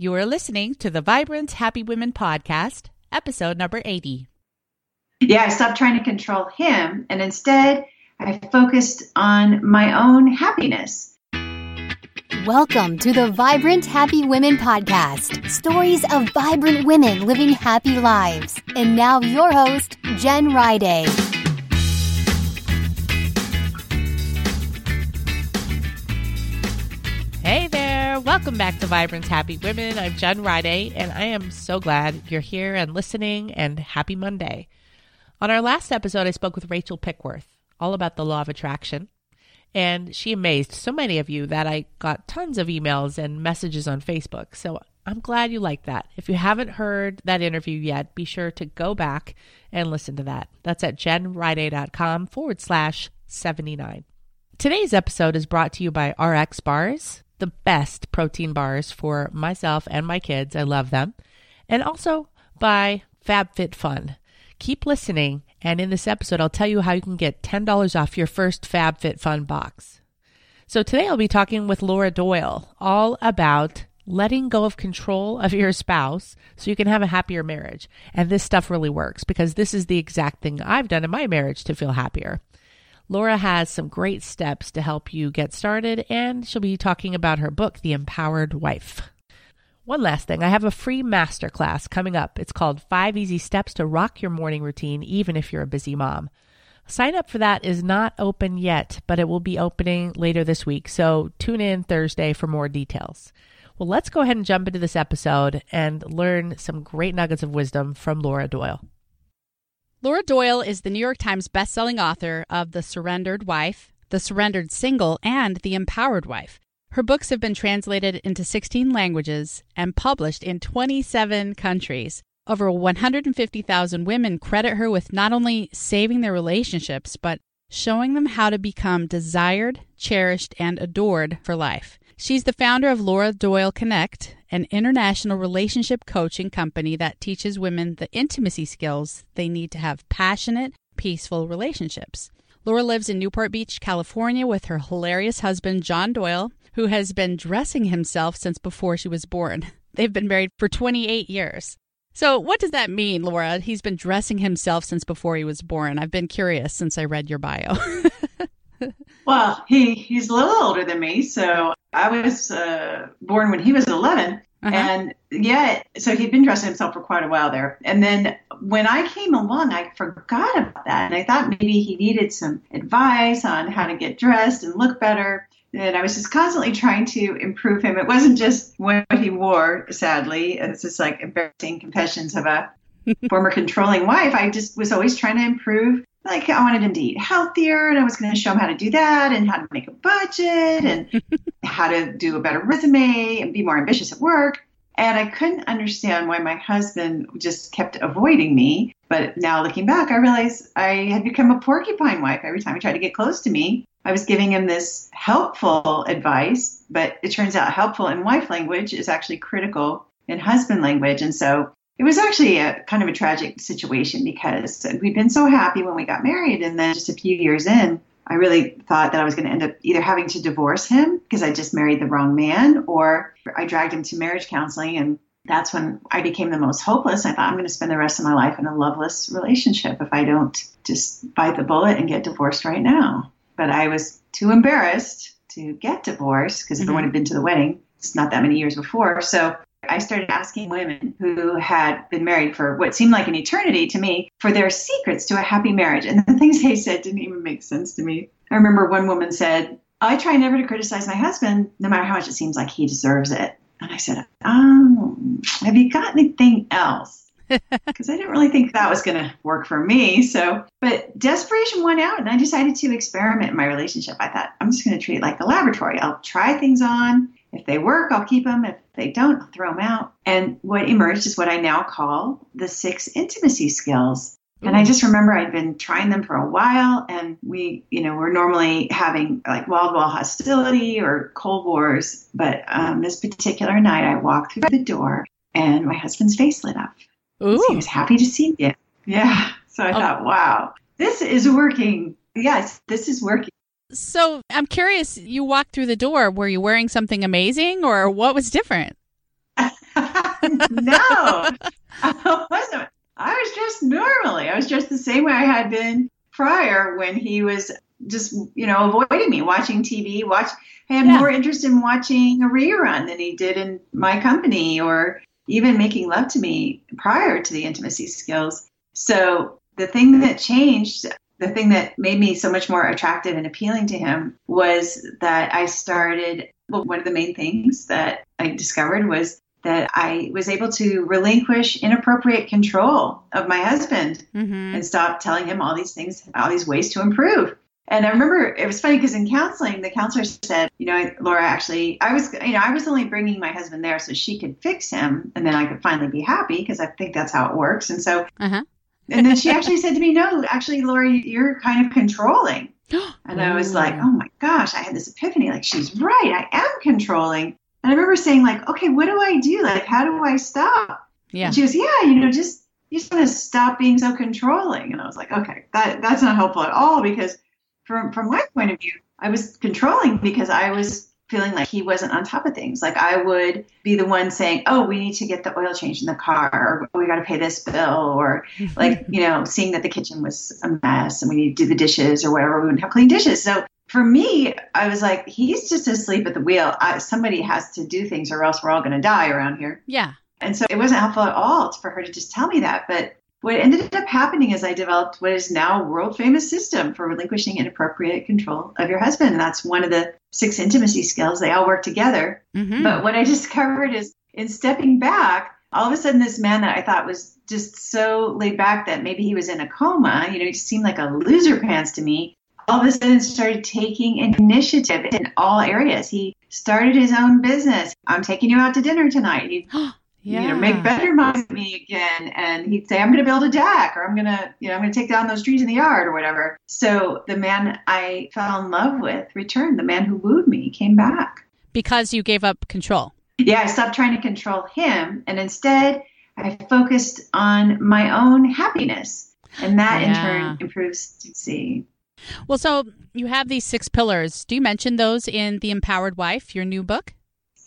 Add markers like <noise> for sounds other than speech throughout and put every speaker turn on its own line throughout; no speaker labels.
You are listening to the Vibrant Happy Women podcast, episode number 80.
Yeah, I stopped trying to control him and instead I focused on my own happiness.
Welcome to the Vibrant Happy Women podcast stories of vibrant women living happy lives. And now, your host, Jen Riday.
Welcome back to Vibrant Happy Women. I'm Jen Riday, and I am so glad you're here and listening, and happy Monday. On our last episode, I spoke with Rachel Pickworth all about the law of attraction. And she amazed so many of you that I got tons of emails and messages on Facebook. So I'm glad you liked that. If you haven't heard that interview yet, be sure to go back and listen to that. That's at jenriday.com forward slash 79. Today's episode is brought to you by RX Bars the best protein bars for myself and my kids. I love them. And also by FabFitFun. Keep listening, and in this episode, I'll tell you how you can get $10 off your first FabFitFun box. So today I'll be talking with Laura Doyle all about letting go of control of your spouse so you can have a happier marriage. And this stuff really works because this is the exact thing I've done in my marriage to feel happier. Laura has some great steps to help you get started, and she'll be talking about her book, The Empowered Wife. One last thing, I have a free masterclass coming up. It's called Five Easy Steps to Rock Your Morning Routine, even if you're a busy mom. Sign up for that is not open yet, but it will be opening later this week. So tune in Thursday for more details. Well, let's go ahead and jump into this episode and learn some great nuggets of wisdom from Laura Doyle.
Laura Doyle is the New York Times bestselling author of The Surrendered Wife, The Surrendered Single, and The Empowered Wife. Her books have been translated into 16 languages and published in 27 countries. Over 150,000 women credit her with not only saving their relationships, but showing them how to become desired, cherished, and adored for life. She's the founder of Laura Doyle Connect, an international relationship coaching company that teaches women the intimacy skills they need to have passionate, peaceful relationships. Laura lives in Newport Beach, California, with her hilarious husband, John Doyle, who has been dressing himself since before she was born. <laughs> They've been married for 28 years. So, what does that mean, Laura? He's been dressing himself since before he was born. I've been curious since I read your bio. <laughs>
well, he he's a little older than me, so I was uh, born when he was 11. Uh-huh. And yeah, so he'd been dressing himself for quite a while there. And then when I came along, I forgot about that. And I thought maybe he needed some advice on how to get dressed and look better. And I was just constantly trying to improve him. It wasn't just what he wore, sadly. It's just like embarrassing confessions of a <laughs> former controlling wife. I just was always trying to improve like I wanted him to eat healthier and I was going to show him how to do that and how to make a budget and <laughs> how to do a better resume and be more ambitious at work. And I couldn't understand why my husband just kept avoiding me. But now looking back, I realized I had become a porcupine wife. Every time he tried to get close to me, I was giving him this helpful advice, but it turns out helpful in wife language is actually critical in husband language. And so it was actually a kind of a tragic situation because we'd been so happy when we got married. And then just a few years in, I really thought that I was going to end up either having to divorce him because I just married the wrong man, or I dragged him to marriage counseling. And that's when I became the most hopeless. I thought I'm going to spend the rest of my life in a loveless relationship if I don't just bite the bullet and get divorced right now. But I was too embarrassed to get divorced because mm-hmm. everyone had been to the wedding. It's not that many years before. So I started asking women who had been married for what seemed like an eternity to me for their secrets to a happy marriage. And the things they said didn't even make sense to me. I remember one woman said, I try never to criticize my husband, no matter how much it seems like he deserves it. And I said, um, have you got anything else? <laughs> Because I didn't really think that was going to work for me. So, but desperation won out, and I decided to experiment in my relationship. I thought, I'm just going to treat it like a laboratory. I'll try things on. If they work, I'll keep them. If they don't, I'll throw them out. And what emerged is what I now call the six intimacy skills. And I just remember I'd been trying them for a while, and we, you know, we're normally having like wall to wall hostility or cold wars. But um, this particular night, I walked through the door, and my husband's face lit up. He was happy to see me. Yeah. So I oh. thought, wow, this is working. Yes, this is working.
So I'm curious, you walked through the door. Were you wearing something amazing or what was different? <laughs>
no, I wasn't. I was just normally. I was just the same way I had been prior when he was just, you know, avoiding me, watching TV, watch I had yeah. more interest in watching a rerun than he did in my company or even making love to me prior to the intimacy skills. So the thing that changed, the thing that made me so much more attractive and appealing to him was that I started, well, one of the main things that I discovered was that I was able to relinquish inappropriate control of my husband mm-hmm. and stop telling him all these things, all these ways to improve. And I remember it was funny because in counseling, the counselor said, you know, Laura, actually, I was, you know, I was only bringing my husband there so she could fix him and then I could finally be happy because I think that's how it works. And so, uh-huh. And then she actually said to me, no, actually, Laura, you're kind of controlling. <gasps> Oh. And I was like, oh my gosh, I had this epiphany. Like, she's right. I am controlling. And I remember saying, like, okay, what do I do? Like, how do I stop? Yeah. And she goes, yeah, you know, just, you just want to stop being so controlling. And I was like, okay, that, that's not helpful at all because from from my point of view, I was controlling because I was feeling like he wasn't on top of things. Like I would be the one saying, "Oh, we need to get the oil change in the car," or "We got to pay this bill," or mm-hmm. like you know, seeing that the kitchen was a mess and we need to do the dishes or whatever. We wouldn't have clean dishes. So for me, I was like, he's just asleep at the wheel. I, somebody has to do things, or else we're all going to die around here.
Yeah.
And so it wasn't helpful at all for her to just tell me that. But what ended up happening is I developed what is now a world famous system for relinquishing inappropriate control of your husband. And that's one of the six intimacy skills. They all work together. Mm-hmm. But what I <laughs> discovered is in stepping back, all of a sudden, this man that I thought was just so laid back that maybe he was in a coma, you know, he seemed like a loser pants to me. All of a sudden, started taking initiative in all areas. He started his own business. I'm taking you out to dinner tonight. He <gasps> <gasps> yeah. you know, make better money me again. And he'd say, I'm going to build a deck or I'm going to, you know, I'm going to take down those trees in the yard or whatever. So the man I fell in love with returned. The man who wooed me came back.
Because you gave up control.
Yeah, I stopped trying to control him. And instead, I focused on my own happiness. And that yeah. in turn improves to see.
Well, so you have these six pillars. Do you mention those in The Empowered Wife, your new book?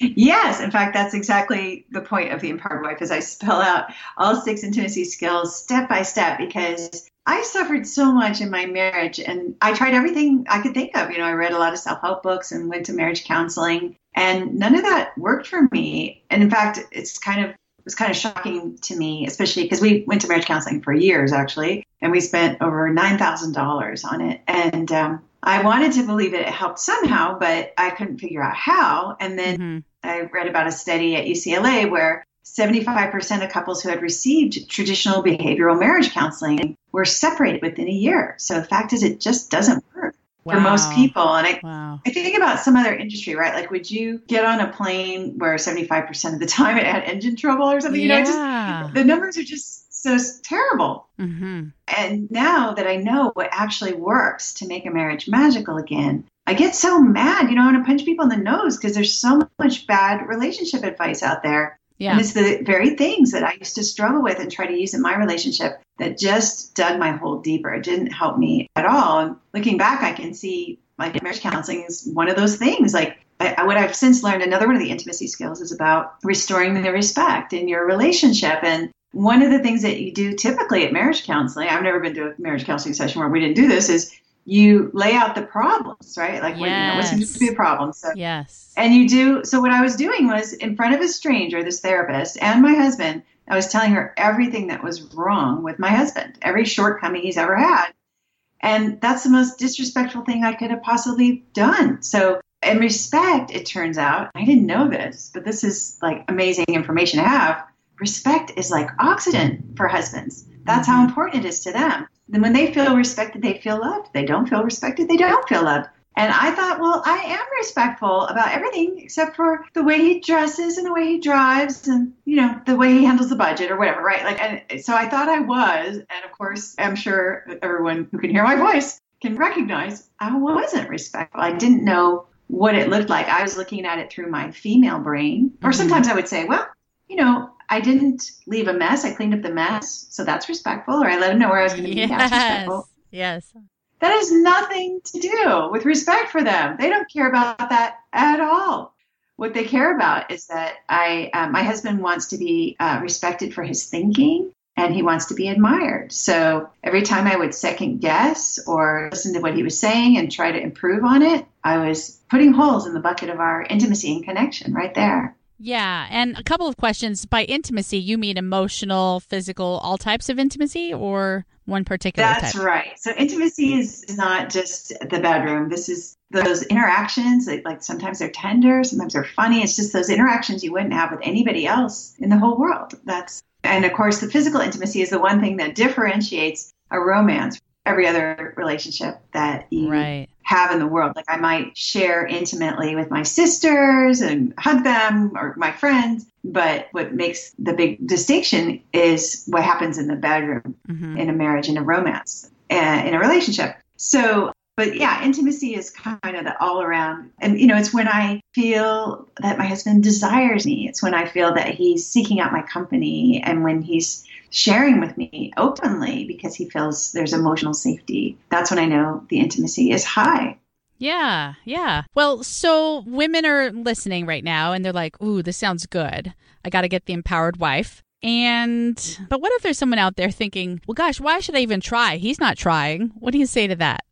Yes, in fact, that's exactly the point of the empowered wife. Is I spell out all six intimacy skills step by step because I suffered so much in my marriage, and I tried everything I could think of. You know, I read a lot of self help books and went to marriage counseling, and none of that worked for me. And in fact, it's kind of it was kind of shocking to me, especially because we went to marriage counseling for years actually, and we spent over nine thousand dollars on it. And um, I wanted to believe it helped somehow, but I couldn't figure out how. And then mm-hmm. I read about a study at UCLA where 75% of couples who had received traditional behavioral marriage counseling were separated within a year. So the fact is, it just doesn't work wow. for most people. And I, wow. I think about some other industry, right? Like, would you get on a plane where 75% of the time it had engine trouble or something? Yeah. You know, just the numbers are just so terrible. Mm-hmm. And now that I know what actually works to make a marriage magical again, I get so mad, you know, I want to punch people in the nose because there's so much bad relationship advice out there. Yeah. And it's the very things that I used to struggle with and try to use in my relationship that just dug my hole deeper. It didn't help me at all. And looking back, I can see like marriage counseling is one of those things. Like I, what I've since learned, another one of the intimacy skills is about restoring the respect in your relationship. And one of the things that you do typically at marriage counseling, I've never been to a marriage counseling session where we didn't do this, is you lay out the problems, right? Like yes. what, you know, what seems to be a problem. So,
yes.
And you do. So what I was doing was in front of a stranger, this therapist, and my husband. I was telling her everything that was wrong with my husband, every shortcoming he's ever had, and that's the most disrespectful thing I could have possibly done. So, in respect, it turns out I didn't know this, but this is like amazing information to have. Respect is like oxygen for husbands. That's how mm-hmm. important it is to them. Then when they feel respected, they feel loved. They don't feel respected, they don't feel loved. And I thought, well, I am respectful about everything except for the way he dresses and the way he drives and, you know, the way he handles the budget or whatever, right? Like, and so I thought I was. And of course, I'm sure everyone who can hear my voice can recognize I wasn't respectful. I didn't know what it looked like. I was looking at it through my female brain. Or mm-hmm. sometimes I would say, well, you know, I didn't leave a mess. I cleaned up the mess. So that's respectful. Or I let him know where I was going to be. That's respectful.
Yes.
That has nothing to do with respect for them. They don't care about that at all. what they care about is that I, uh, my husband wants to be uh, respected for his thinking and he wants to be admired. So every time I would second guess or listen to what he was saying and try to improve on it, I was putting holes in the bucket of our intimacy and connection right there.
Yeah. And a couple of questions. By intimacy, you mean emotional, physical, all types of intimacy or one particular
That's
type?
right. So intimacy is not just the bedroom. This is those interactions that like sometimes they're tender, sometimes they're funny. It's just those interactions you wouldn't have with anybody else in the whole world. That's and of course the physical intimacy is the one thing that differentiates a romance from every other relationship that you
right.
Have in the world. Like I might share intimately with my sisters and hug them or my friends, but what makes the big distinction is what happens in the bedroom
Mm-hmm.
in a marriage, in a romance, uh, in a relationship. So, but yeah, intimacy is kind of the all around. And, you know, it's when I feel that my husband desires me. It's when I feel that he's seeking out my company and when he's sharing with me openly because he feels there's emotional safety. That's when I know the intimacy is high.
Yeah, yeah. Well, so women are listening right now and they're like, ooh, this sounds good. I got to get the empowered wife. And, but what if there's someone out there thinking, well, gosh, why should I even try? He's not trying. What do you say to that?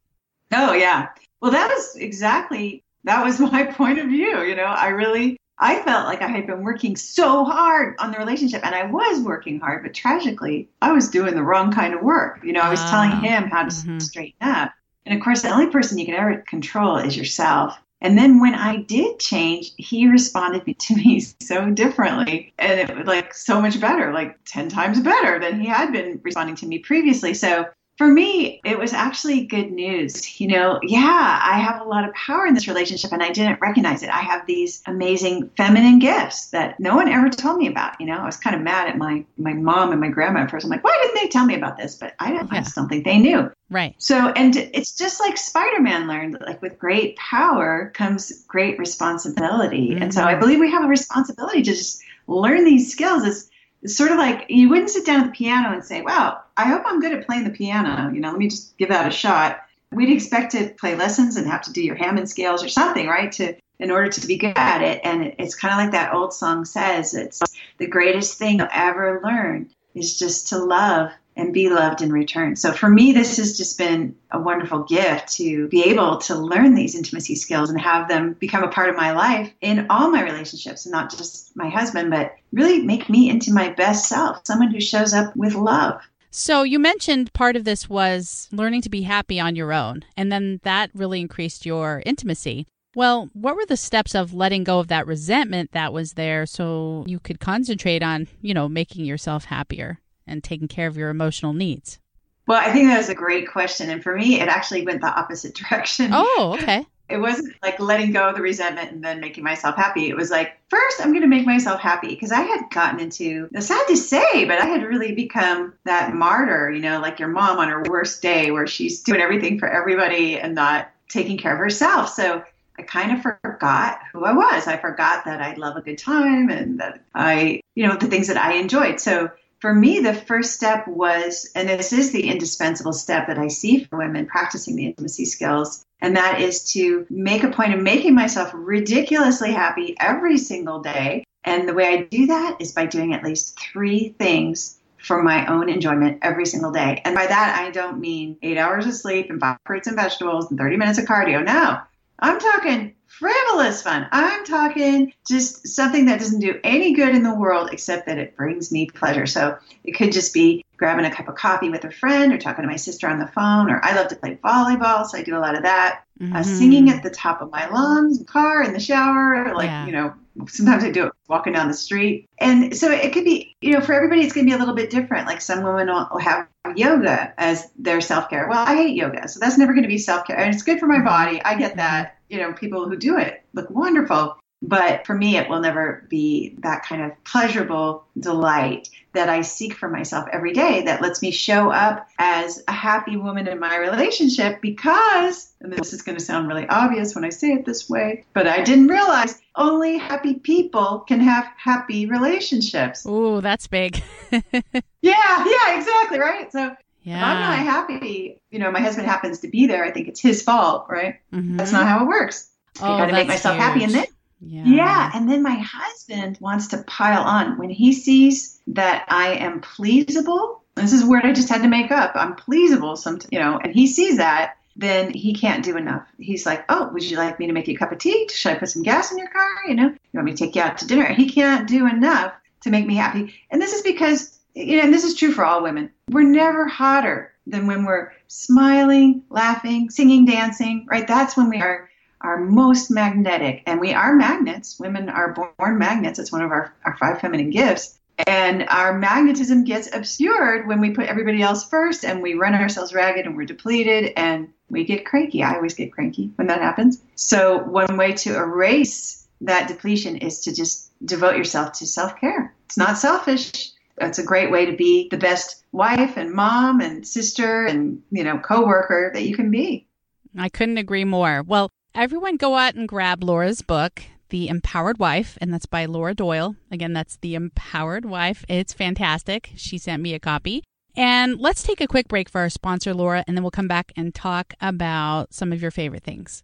Oh, yeah. Well, that was exactly, that was <laughs> my point of view. You know, I really, I felt like I had been working so hard on the relationship and I was working hard, but tragically, I was doing the wrong kind of work. You know, I was
Ah.
telling him how to
Mhm.
straighten up. And of course, the only person you can ever control is yourself. And then when I did change, he responded <laughs> to me so differently and it was like so much better, like 10 times better than he had been responding to me previously. So for me, it was actually good news. You know, yeah, I have a lot of power in this relationship and I didn't recognize it. I have these amazing feminine gifts that no one ever told me about. You know, I was kind of mad at my, my mom and my grandma at first. I'm like, why didn't they tell me about this? But I, don't, I just don't think they knew.
Right.
So, and it's just like Spider Man learned, like with great power comes great responsibility. And so I
Mhm.
believe we have a responsibility to just learn these skills. It's, it's sort of like you wouldn't sit down at the piano and say, wow, I hope I'm good at playing the piano. You know, let me just give that a shot. We'd expect to play lessons and have to do your Hammond scales or something, right? To in order to be good at it. And it- it's kind of like that old song says, it's the greatest thing you'll ever learn is just to love and be loved in return. So for me, this has just been a wonderful gift to be able to learn these intimacy skills and have them become a part of my life in all my relationships, and not just my husband, but really make me into my best self, someone who shows up with love.
So you mentioned part of this was learning to be happy on your own, and then that really increased your intimacy. Well, what were the steps of letting go of that resentment that was there so you could concentrate on, you know, making yourself happier and taking care of your emotional needs?
Well, I think that was a great question. And for me, it actually went the opposite <laughs> direction.
Oh, okay. <laughs>
It wasn't like letting go of the resentment and then making myself happy. It was like, first, I'm going to make myself happy because I had gotten into, it's sad to say, but I had really become that martyr, you know, like your mom on her worst day where she's doing everything for everybody and not taking care of herself. So I kind of forgot who I was. I forgot that I love a good time and that I, you know, the things that I enjoyed. So for me, the first step was, and this is the indispensable step that I see for women practicing the intimacy skills, and that is to make a point of making myself ridiculously happy every single day. And the way I do that is by doing at least three things for my own enjoyment every single day. And by that, I don't mean eight hours of sleep and five fruits and vegetables and 30 minutes of cardio. No, I'm talking frivolous fun. I'm talking just something that doesn't do any good in the world except that it brings me pleasure. So it could just be grabbing a cup of coffee with a friend or talking to my sister on the phone, or I love to play volleyball, so I do a lot of that. Uh,
Mhm.
singing at the top of my lungs, in the car, in the shower, like,
Yeah.
you know, sometimes I do it walking down the street. And so it could be, you know, for everybody, it's going to be a little bit different. Like some women will have yoga as their self care. Well, I hate yoga, so that's never going to be self care. And it's good for my mm-hmm. body. I get that. You know, people who do it look wonderful. But for me, it will never be that kind of pleasurable delight that I seek for myself every day that lets me show up as a happy woman in my relationship because, and this is going to sound really obvious when I say it this way, but I didn't realize only happy people can have happy relationships.
Ooh, that's big. <laughs>
Yeah, yeah, exactly, right? So if I'm not happy, you know, my husband happens to be there, I think it's his fault, right?
Mhm.
That's not how it works.
Oh,
I got to make myself happy and then. Yeah. Yeah. And then my husband wants to pile on. When he sees that I am pleasable, this is a word I just had to make up. I'm pleasable, some, you know, and he sees that, then he can't do enough. He's like, Oh, would you like me to make you a cup of tea? Should I put some gas in your car? You know, you want me to take you out to dinner? He can't do enough to make me happy. And this is because, you know, and this is true for all women. We're never hotter than when we're smiling, laughing, singing, dancing, right? That's when we are are most magnetic. And we are magnets. Women are born magnets. It's one of our, our five feminine gifts. And our magnetism gets obscured when we put everybody else first and we run ourselves ragged and we're depleted and we get cranky. I always get cranky when that happens. So, one way to erase that depletion is to just devote yourself to self care. It's not selfish. It's a great way to be the best wife and mom and sister and, you know, coworker that you can be.
I couldn't agree more. Well, everyone go out and grab Laura's book, The Empowered Wife, and that's by Laura Doyle. Again, that's The Empowered Wife. It's fantastic. She sent me a copy. And let's take a quick break for our sponsor, Laura, and then we'll come back and talk about some of your favorite things.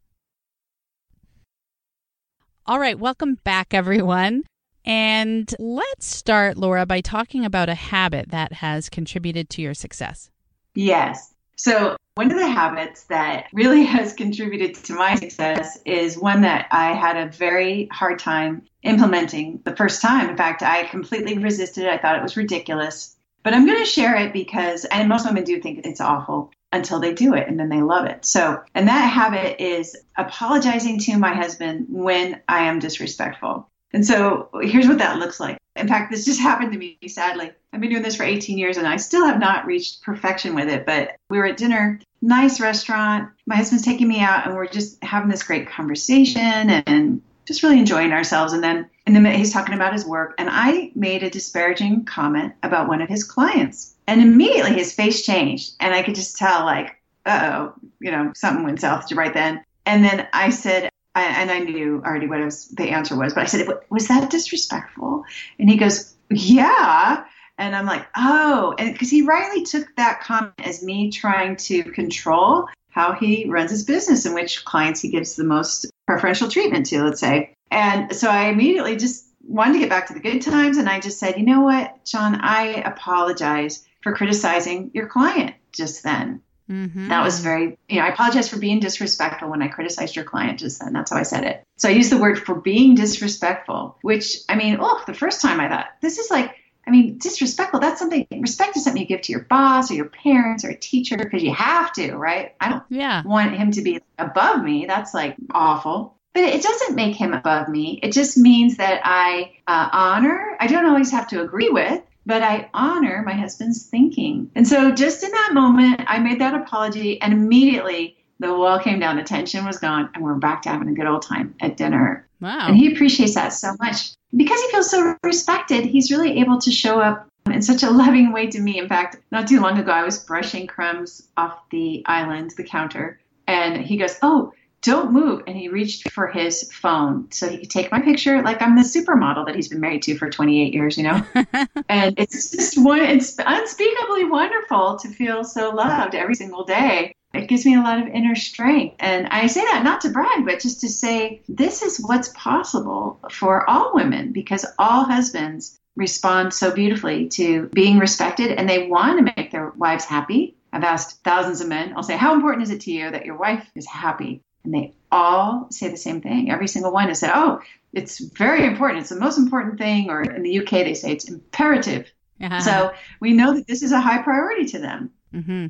All right, welcome back, everyone. And let's start, Laura, by talking about a habit that has contributed to your success.
Yes. So, one of the habits that really <laughs> has contributed to my success is one that I had a very hard time implementing the first time. In fact, I completely resisted it. I thought it was ridiculous. But I'm going to share it because, and most women do think it's awful until they do it and then they love it. So, and that habit is apologizing to my husband when I am disrespectful. And so here's what that looks like. In fact, this just happened to me, sadly. I've been doing this for 18 years and I still have not reached perfection with it. But we were at dinner, nice restaurant. My husband's taking me out and we're just having this great conversation and just really enjoying ourselves. And then in the minute he's talking about his work, and I made a disparaging comment about one of his clients. And immediately his face changed. And I could just tell, like, uh oh, you know, something went south right then. And then I said, and I knew already what was, the answer was, but I said, was that disrespectful? And he goes, yeah. And I'm like, oh, and because he rightly took that comment as me trying to control how he runs his business and which clients he gives the most preferential treatment to, let's say. And so I immediately just wanted to get back to the good times. And I just said, you know what, John, I apologize for criticizing your client just then. Mm-hmm. That was very, you know, I apologize for being disrespectful when I criticized your client just then. That's how I said it. So I used the word for being disrespectful, which I mean, oh, the first time I thought, this is like, I mean, disrespectful, that's something, respect is something you give to your boss or your parents or a teacher because you have to, right? I don't yeah. want him to be above me. That's like awful. But it doesn't make him above me. It just means that I uh, honor, I don't always have to agree with, but I honor my husband's thinking. And so just in that moment, I made that apology and immediately the wall came down, the tension was gone, and we're back to having a good old time at dinner. Wow. And he appreciates that so much. Because he feels so respected, he's really able to show up in such a loving way to me. In fact, not too long ago, I was brushing crumbs off the island, the counter, and he goes, Oh, don't move. And he reached for his phone so he could take my picture like I'm the supermodel that he's been married to for 28 years, you know? <laughs> and it's just one, it's unspeakably wonderful to feel so loved every single day. It gives me a lot of inner strength. And I say that not to brag, but just to say this is what's possible for all women because all husbands respond so beautifully to being respected and they want to make their wives happy. I've asked thousands of men, I'll say, How important is it to you that your wife is happy? And they all say the same thing. Every single one has said, oh, it's very important. It's the most important thing. Or in the UK, they say it's imperative. Uh-huh. So we know that this is a high priority to them.
Mm-hmm.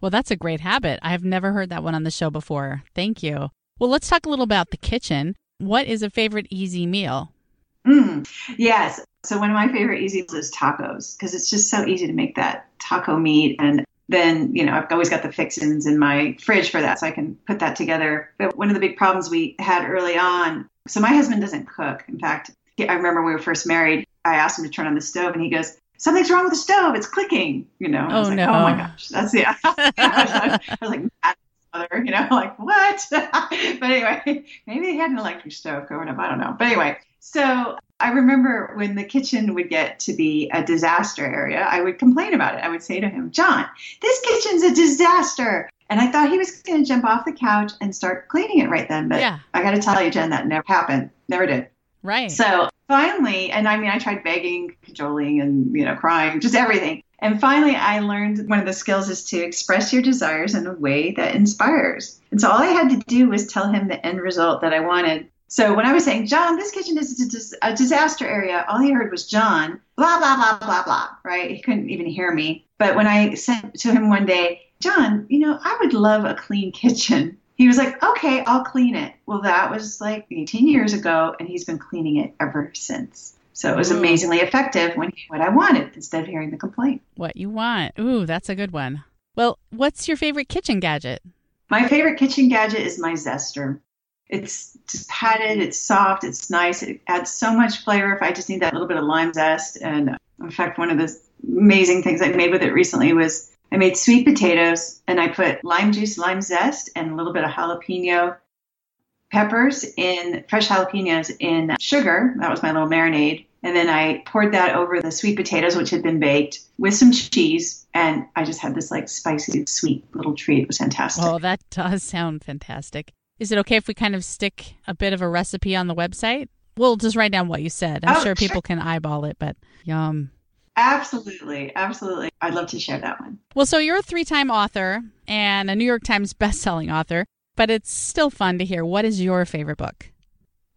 Well, that's a great habit. I've never heard that one on the show before. Thank you. Well, let's talk a little about the kitchen. What is a favorite easy meal?
Mm, yes. So one of my favorite easy meals is tacos because it's just so easy to make that taco meat and then you know I've always got the fixins in my fridge for that, so I can put that together. But one of the big problems we had early on, so my husband doesn't cook. In fact, I remember when we were first married, I asked him to turn on the stove, and he goes, "Something's wrong with the stove. It's clicking." You know.
oh
like,
no!
Oh my gosh, that's yeah. <laughs> I was like, mother, you know, <laughs> like what? <laughs> but anyway, maybe he had an electric stove growing up. I don't know. But anyway, so I remember when the kitchen would get to be a disaster area, I would complain about it. I would say to him, John, this kitchen's a disaster. And I thought he was going to jump off the couch and start cleaning it right then. But yeah. I got to tell you, Jen, that never happened. Never did.
Right.
So finally, and I mean, I tried begging, cajoling, and you know, crying, just everything. And finally, I learned one of the skills is to express your desires in a way that inspires. And so all I had to do was tell him the end result that I wanted. So when I was saying, John, this kitchen is a disaster area, all he heard was John, blah, blah, blah, blah, blah, right? He couldn't even hear me. But when I said to him one day, John, you know, I would love a clean <laughs> kitchen. He was like, okay, I'll clean it. Well, that was like 18 years ago, and he's been cleaning it ever since. So it was amazingly effective when what I wanted instead of hearing the complaint.
What you want. Ooh, that's a good one. Well, what's your favorite kitchen gadget?
My favorite kitchen gadget is my zester. It's just padded, it's soft, it's nice. It adds so much flavor if I just need that little bit of lime zest. And in fact, one of the amazing things I made with it recently was I made sweet potatoes and I put lime juice, lime zest, and a little bit of jalapeno peppers in fresh jalapenos in sugar. That was my little marinade. And then I poured that over the sweet potatoes, which had been baked, with some cheese. And I just had this like spicy, sweet little treat. It was fantastic.
Oh, that does sound fantastic. Is it okay if we kind of stick a bit of a recipe on the website? We'll just write down what you said. I'm oh, sure people sure. can eyeball it, but yum.
Absolutely. Absolutely. I'd love to share that one.
Well, so you're a three time author and a New York Times best-selling author, but it's still fun to hear. What is your favorite book?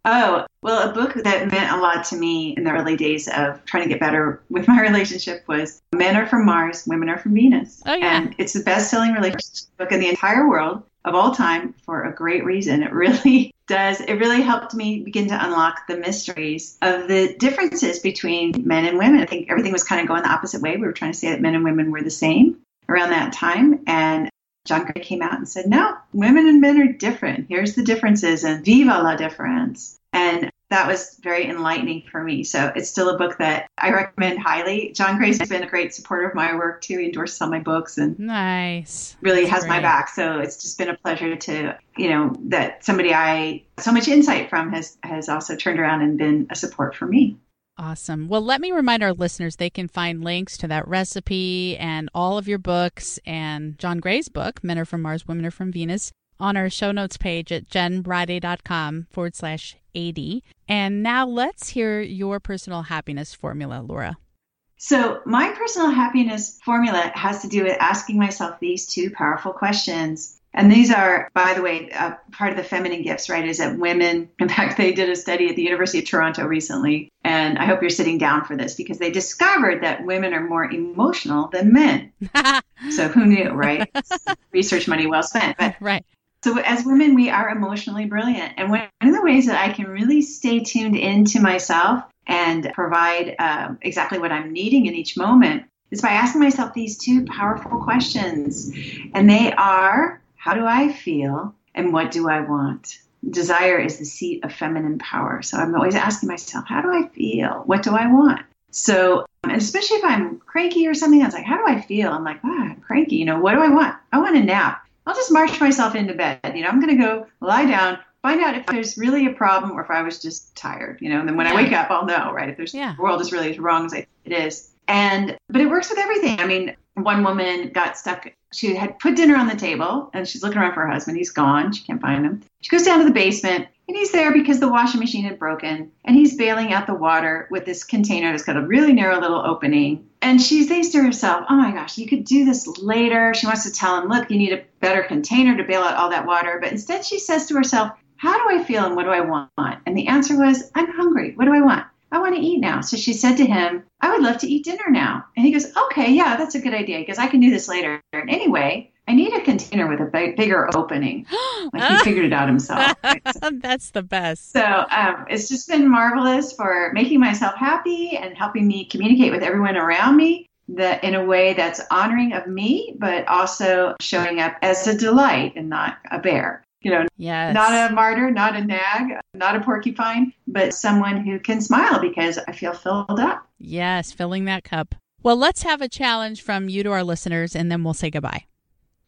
Oh, well, a book that meant a lot to me in the early days of trying to get better with my <laughs> relationship was Men Are From Mars, Women Are From Venus.
Oh, yeah.
And it's the best selling relationship book in the entire world of all time for a great reason. It really <laughs> does. It really helped me begin to unlock the mysteries of the differences between men and women. I think everything was kind of going the opposite way. We were trying to say that men and women were the same around that time. And John Gray came out and said, no, women and men are different. Here's the differences and viva la difference. And that was very enlightening for me. So it's still a book that I recommend highly. John Gray's been a great supporter of my work too. He endorses all my books and
nice.
Really That's has great. my back. So it's just been a pleasure to, you know, that somebody I so much insight from has has also turned around and been a support for me.
Awesome. Well, let me remind our listeners they can find links to that recipe and all of your books and John Gray's book, Men Are From Mars, Women Are From Venus, on our show notes page at jenriday.com forward slash 80. And now let's hear your personal happiness formula, Laura.
So, my personal happiness formula has to do with asking myself these two powerful questions. And these are, by the way, uh, part of the feminine gifts, right? Is that women, in fact, they did a study at the University of Toronto recently. And I hope you're sitting down for this because they discovered that women are more emotional than men. <laughs> so, who knew, right? <laughs> Research money well spent.
But right.
So, as women, we are emotionally brilliant. And one of the ways that I can really stay tuned into myself and provide um, exactly what I'm needing in each moment is by asking myself these two powerful questions. And they are how do I feel and what do I want? Desire is the seat of feminine power. So, I'm always asking myself, how do I feel? What do I want? So, and especially if I'm cranky or something, I was like, how do I feel? I'm like, ah, I'm cranky. You know, what do I want? I want a nap. I'll just march myself into bed. You know, I'm going to go lie down, find out if there's really a problem or if I was just tired. You know, and then when yeah. I wake up, I'll know, right? If there's yeah. the world is really as wrong as I, it is. And but it works with everything. I mean, one woman got stuck. She had put dinner on the table and she's looking around for her husband. He's gone. She can't find him. She goes down to the basement and he's there because the washing machine had broken and he's bailing out the water with this container that's got a really narrow little opening. And she thinks to herself, oh my gosh, you could do this later. She wants to tell him, look, you need a better container to bail out all that water. But instead, she says to herself, how do I feel and what do I want? And the answer was, I'm hungry. What do I want? I want to eat now. So she said to him, I would love to eat dinner now. And he goes, okay, yeah, that's a good idea because I can do this later. And anyway, I need a container with a big, bigger opening. <gasps> Like he figured it out himself. <laughs>
That's the best.
So um, it's just been marvelous for making myself happy and helping me communicate with everyone around me that in a way that's honoring of me, but also showing up as a delight and not a bear. You know,
yes.
not a martyr, not a nag, not a porcupine, but someone who can smile because I feel filled up.
Yes, filling that cup. Well, let's have a challenge from you to our listeners, and then we'll say goodbye.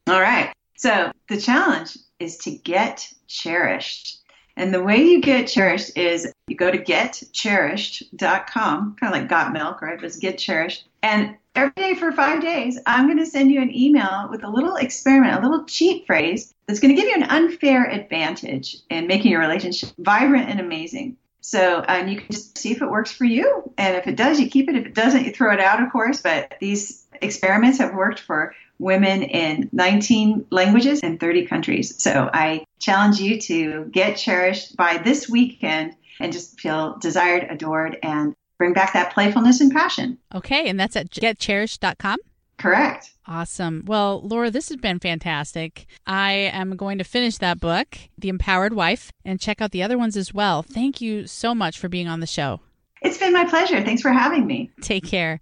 All right. So the challenge is to get cherished. And the way you get cherished is you go to getcherished.com, kind of like got milk, right? But get cherished. And every day for five days, I'm going to send you an email with a little experiment, a little cheat phrase that's going to give you an unfair advantage in making your relationship vibrant and amazing. So, and you can just see if it works for you. And if it does, you keep it. If it doesn't, you throw it out, of course. But these experiments have worked for women in 19 languages in 30 countries. So I challenge you to get cherished by this weekend and just feel desired, adored, and bring back that playfulness and passion.
Okay, and that's at getcherished.com?
Correct.
Awesome. Well, Laura, this has been fantastic. I am going to finish that book, The Empowered Wife, and check out the other ones as well. Thank you so much for being on the show.
It's been my pleasure. Thanks for having me.
Take care.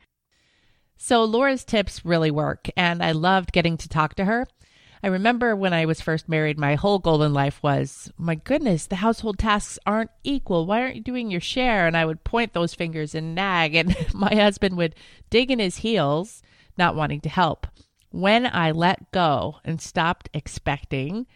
So, Laura's tips really work, and I loved getting to talk to her. I remember when I was first married, my whole goal in life was, my goodness, the household tasks aren't equal. Why aren't you doing your share? And I would point those fingers and nag, and <laughs> my husband would dig in his heels, not wanting to help. When I let go and stopped expecting,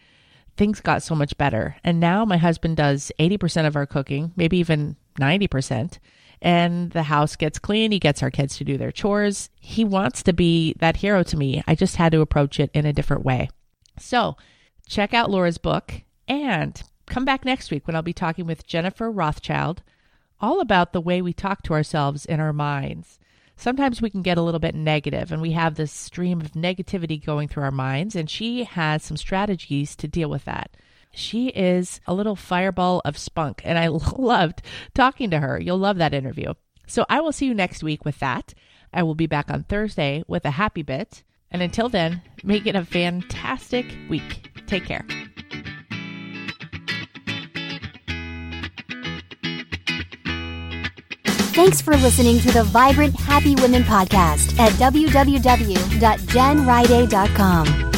things got so much better. And now my husband does 80% of our cooking, maybe even 90% and the house gets clean. He gets our kids to do their chores. He wants to be that hero to me. I just had to approach it in a different way. So, check out Laura's book and come back next week when I'll be talking with Jennifer Rothschild all about the way we talk to ourselves in our minds. Sometimes we can get a little bit negative and we have this stream of negativity going through our minds, and she has some strategies to deal with that. She is a little fireball of spunk, and I <laughs> loved talking to her. You'll love that interview. So I will see you next week with that. I will be back on Thursday with a happy bit. And until then, make it a fantastic week. Take care.
Thanks for listening to the Vibrant Happy Women podcast at www.jenriday.com.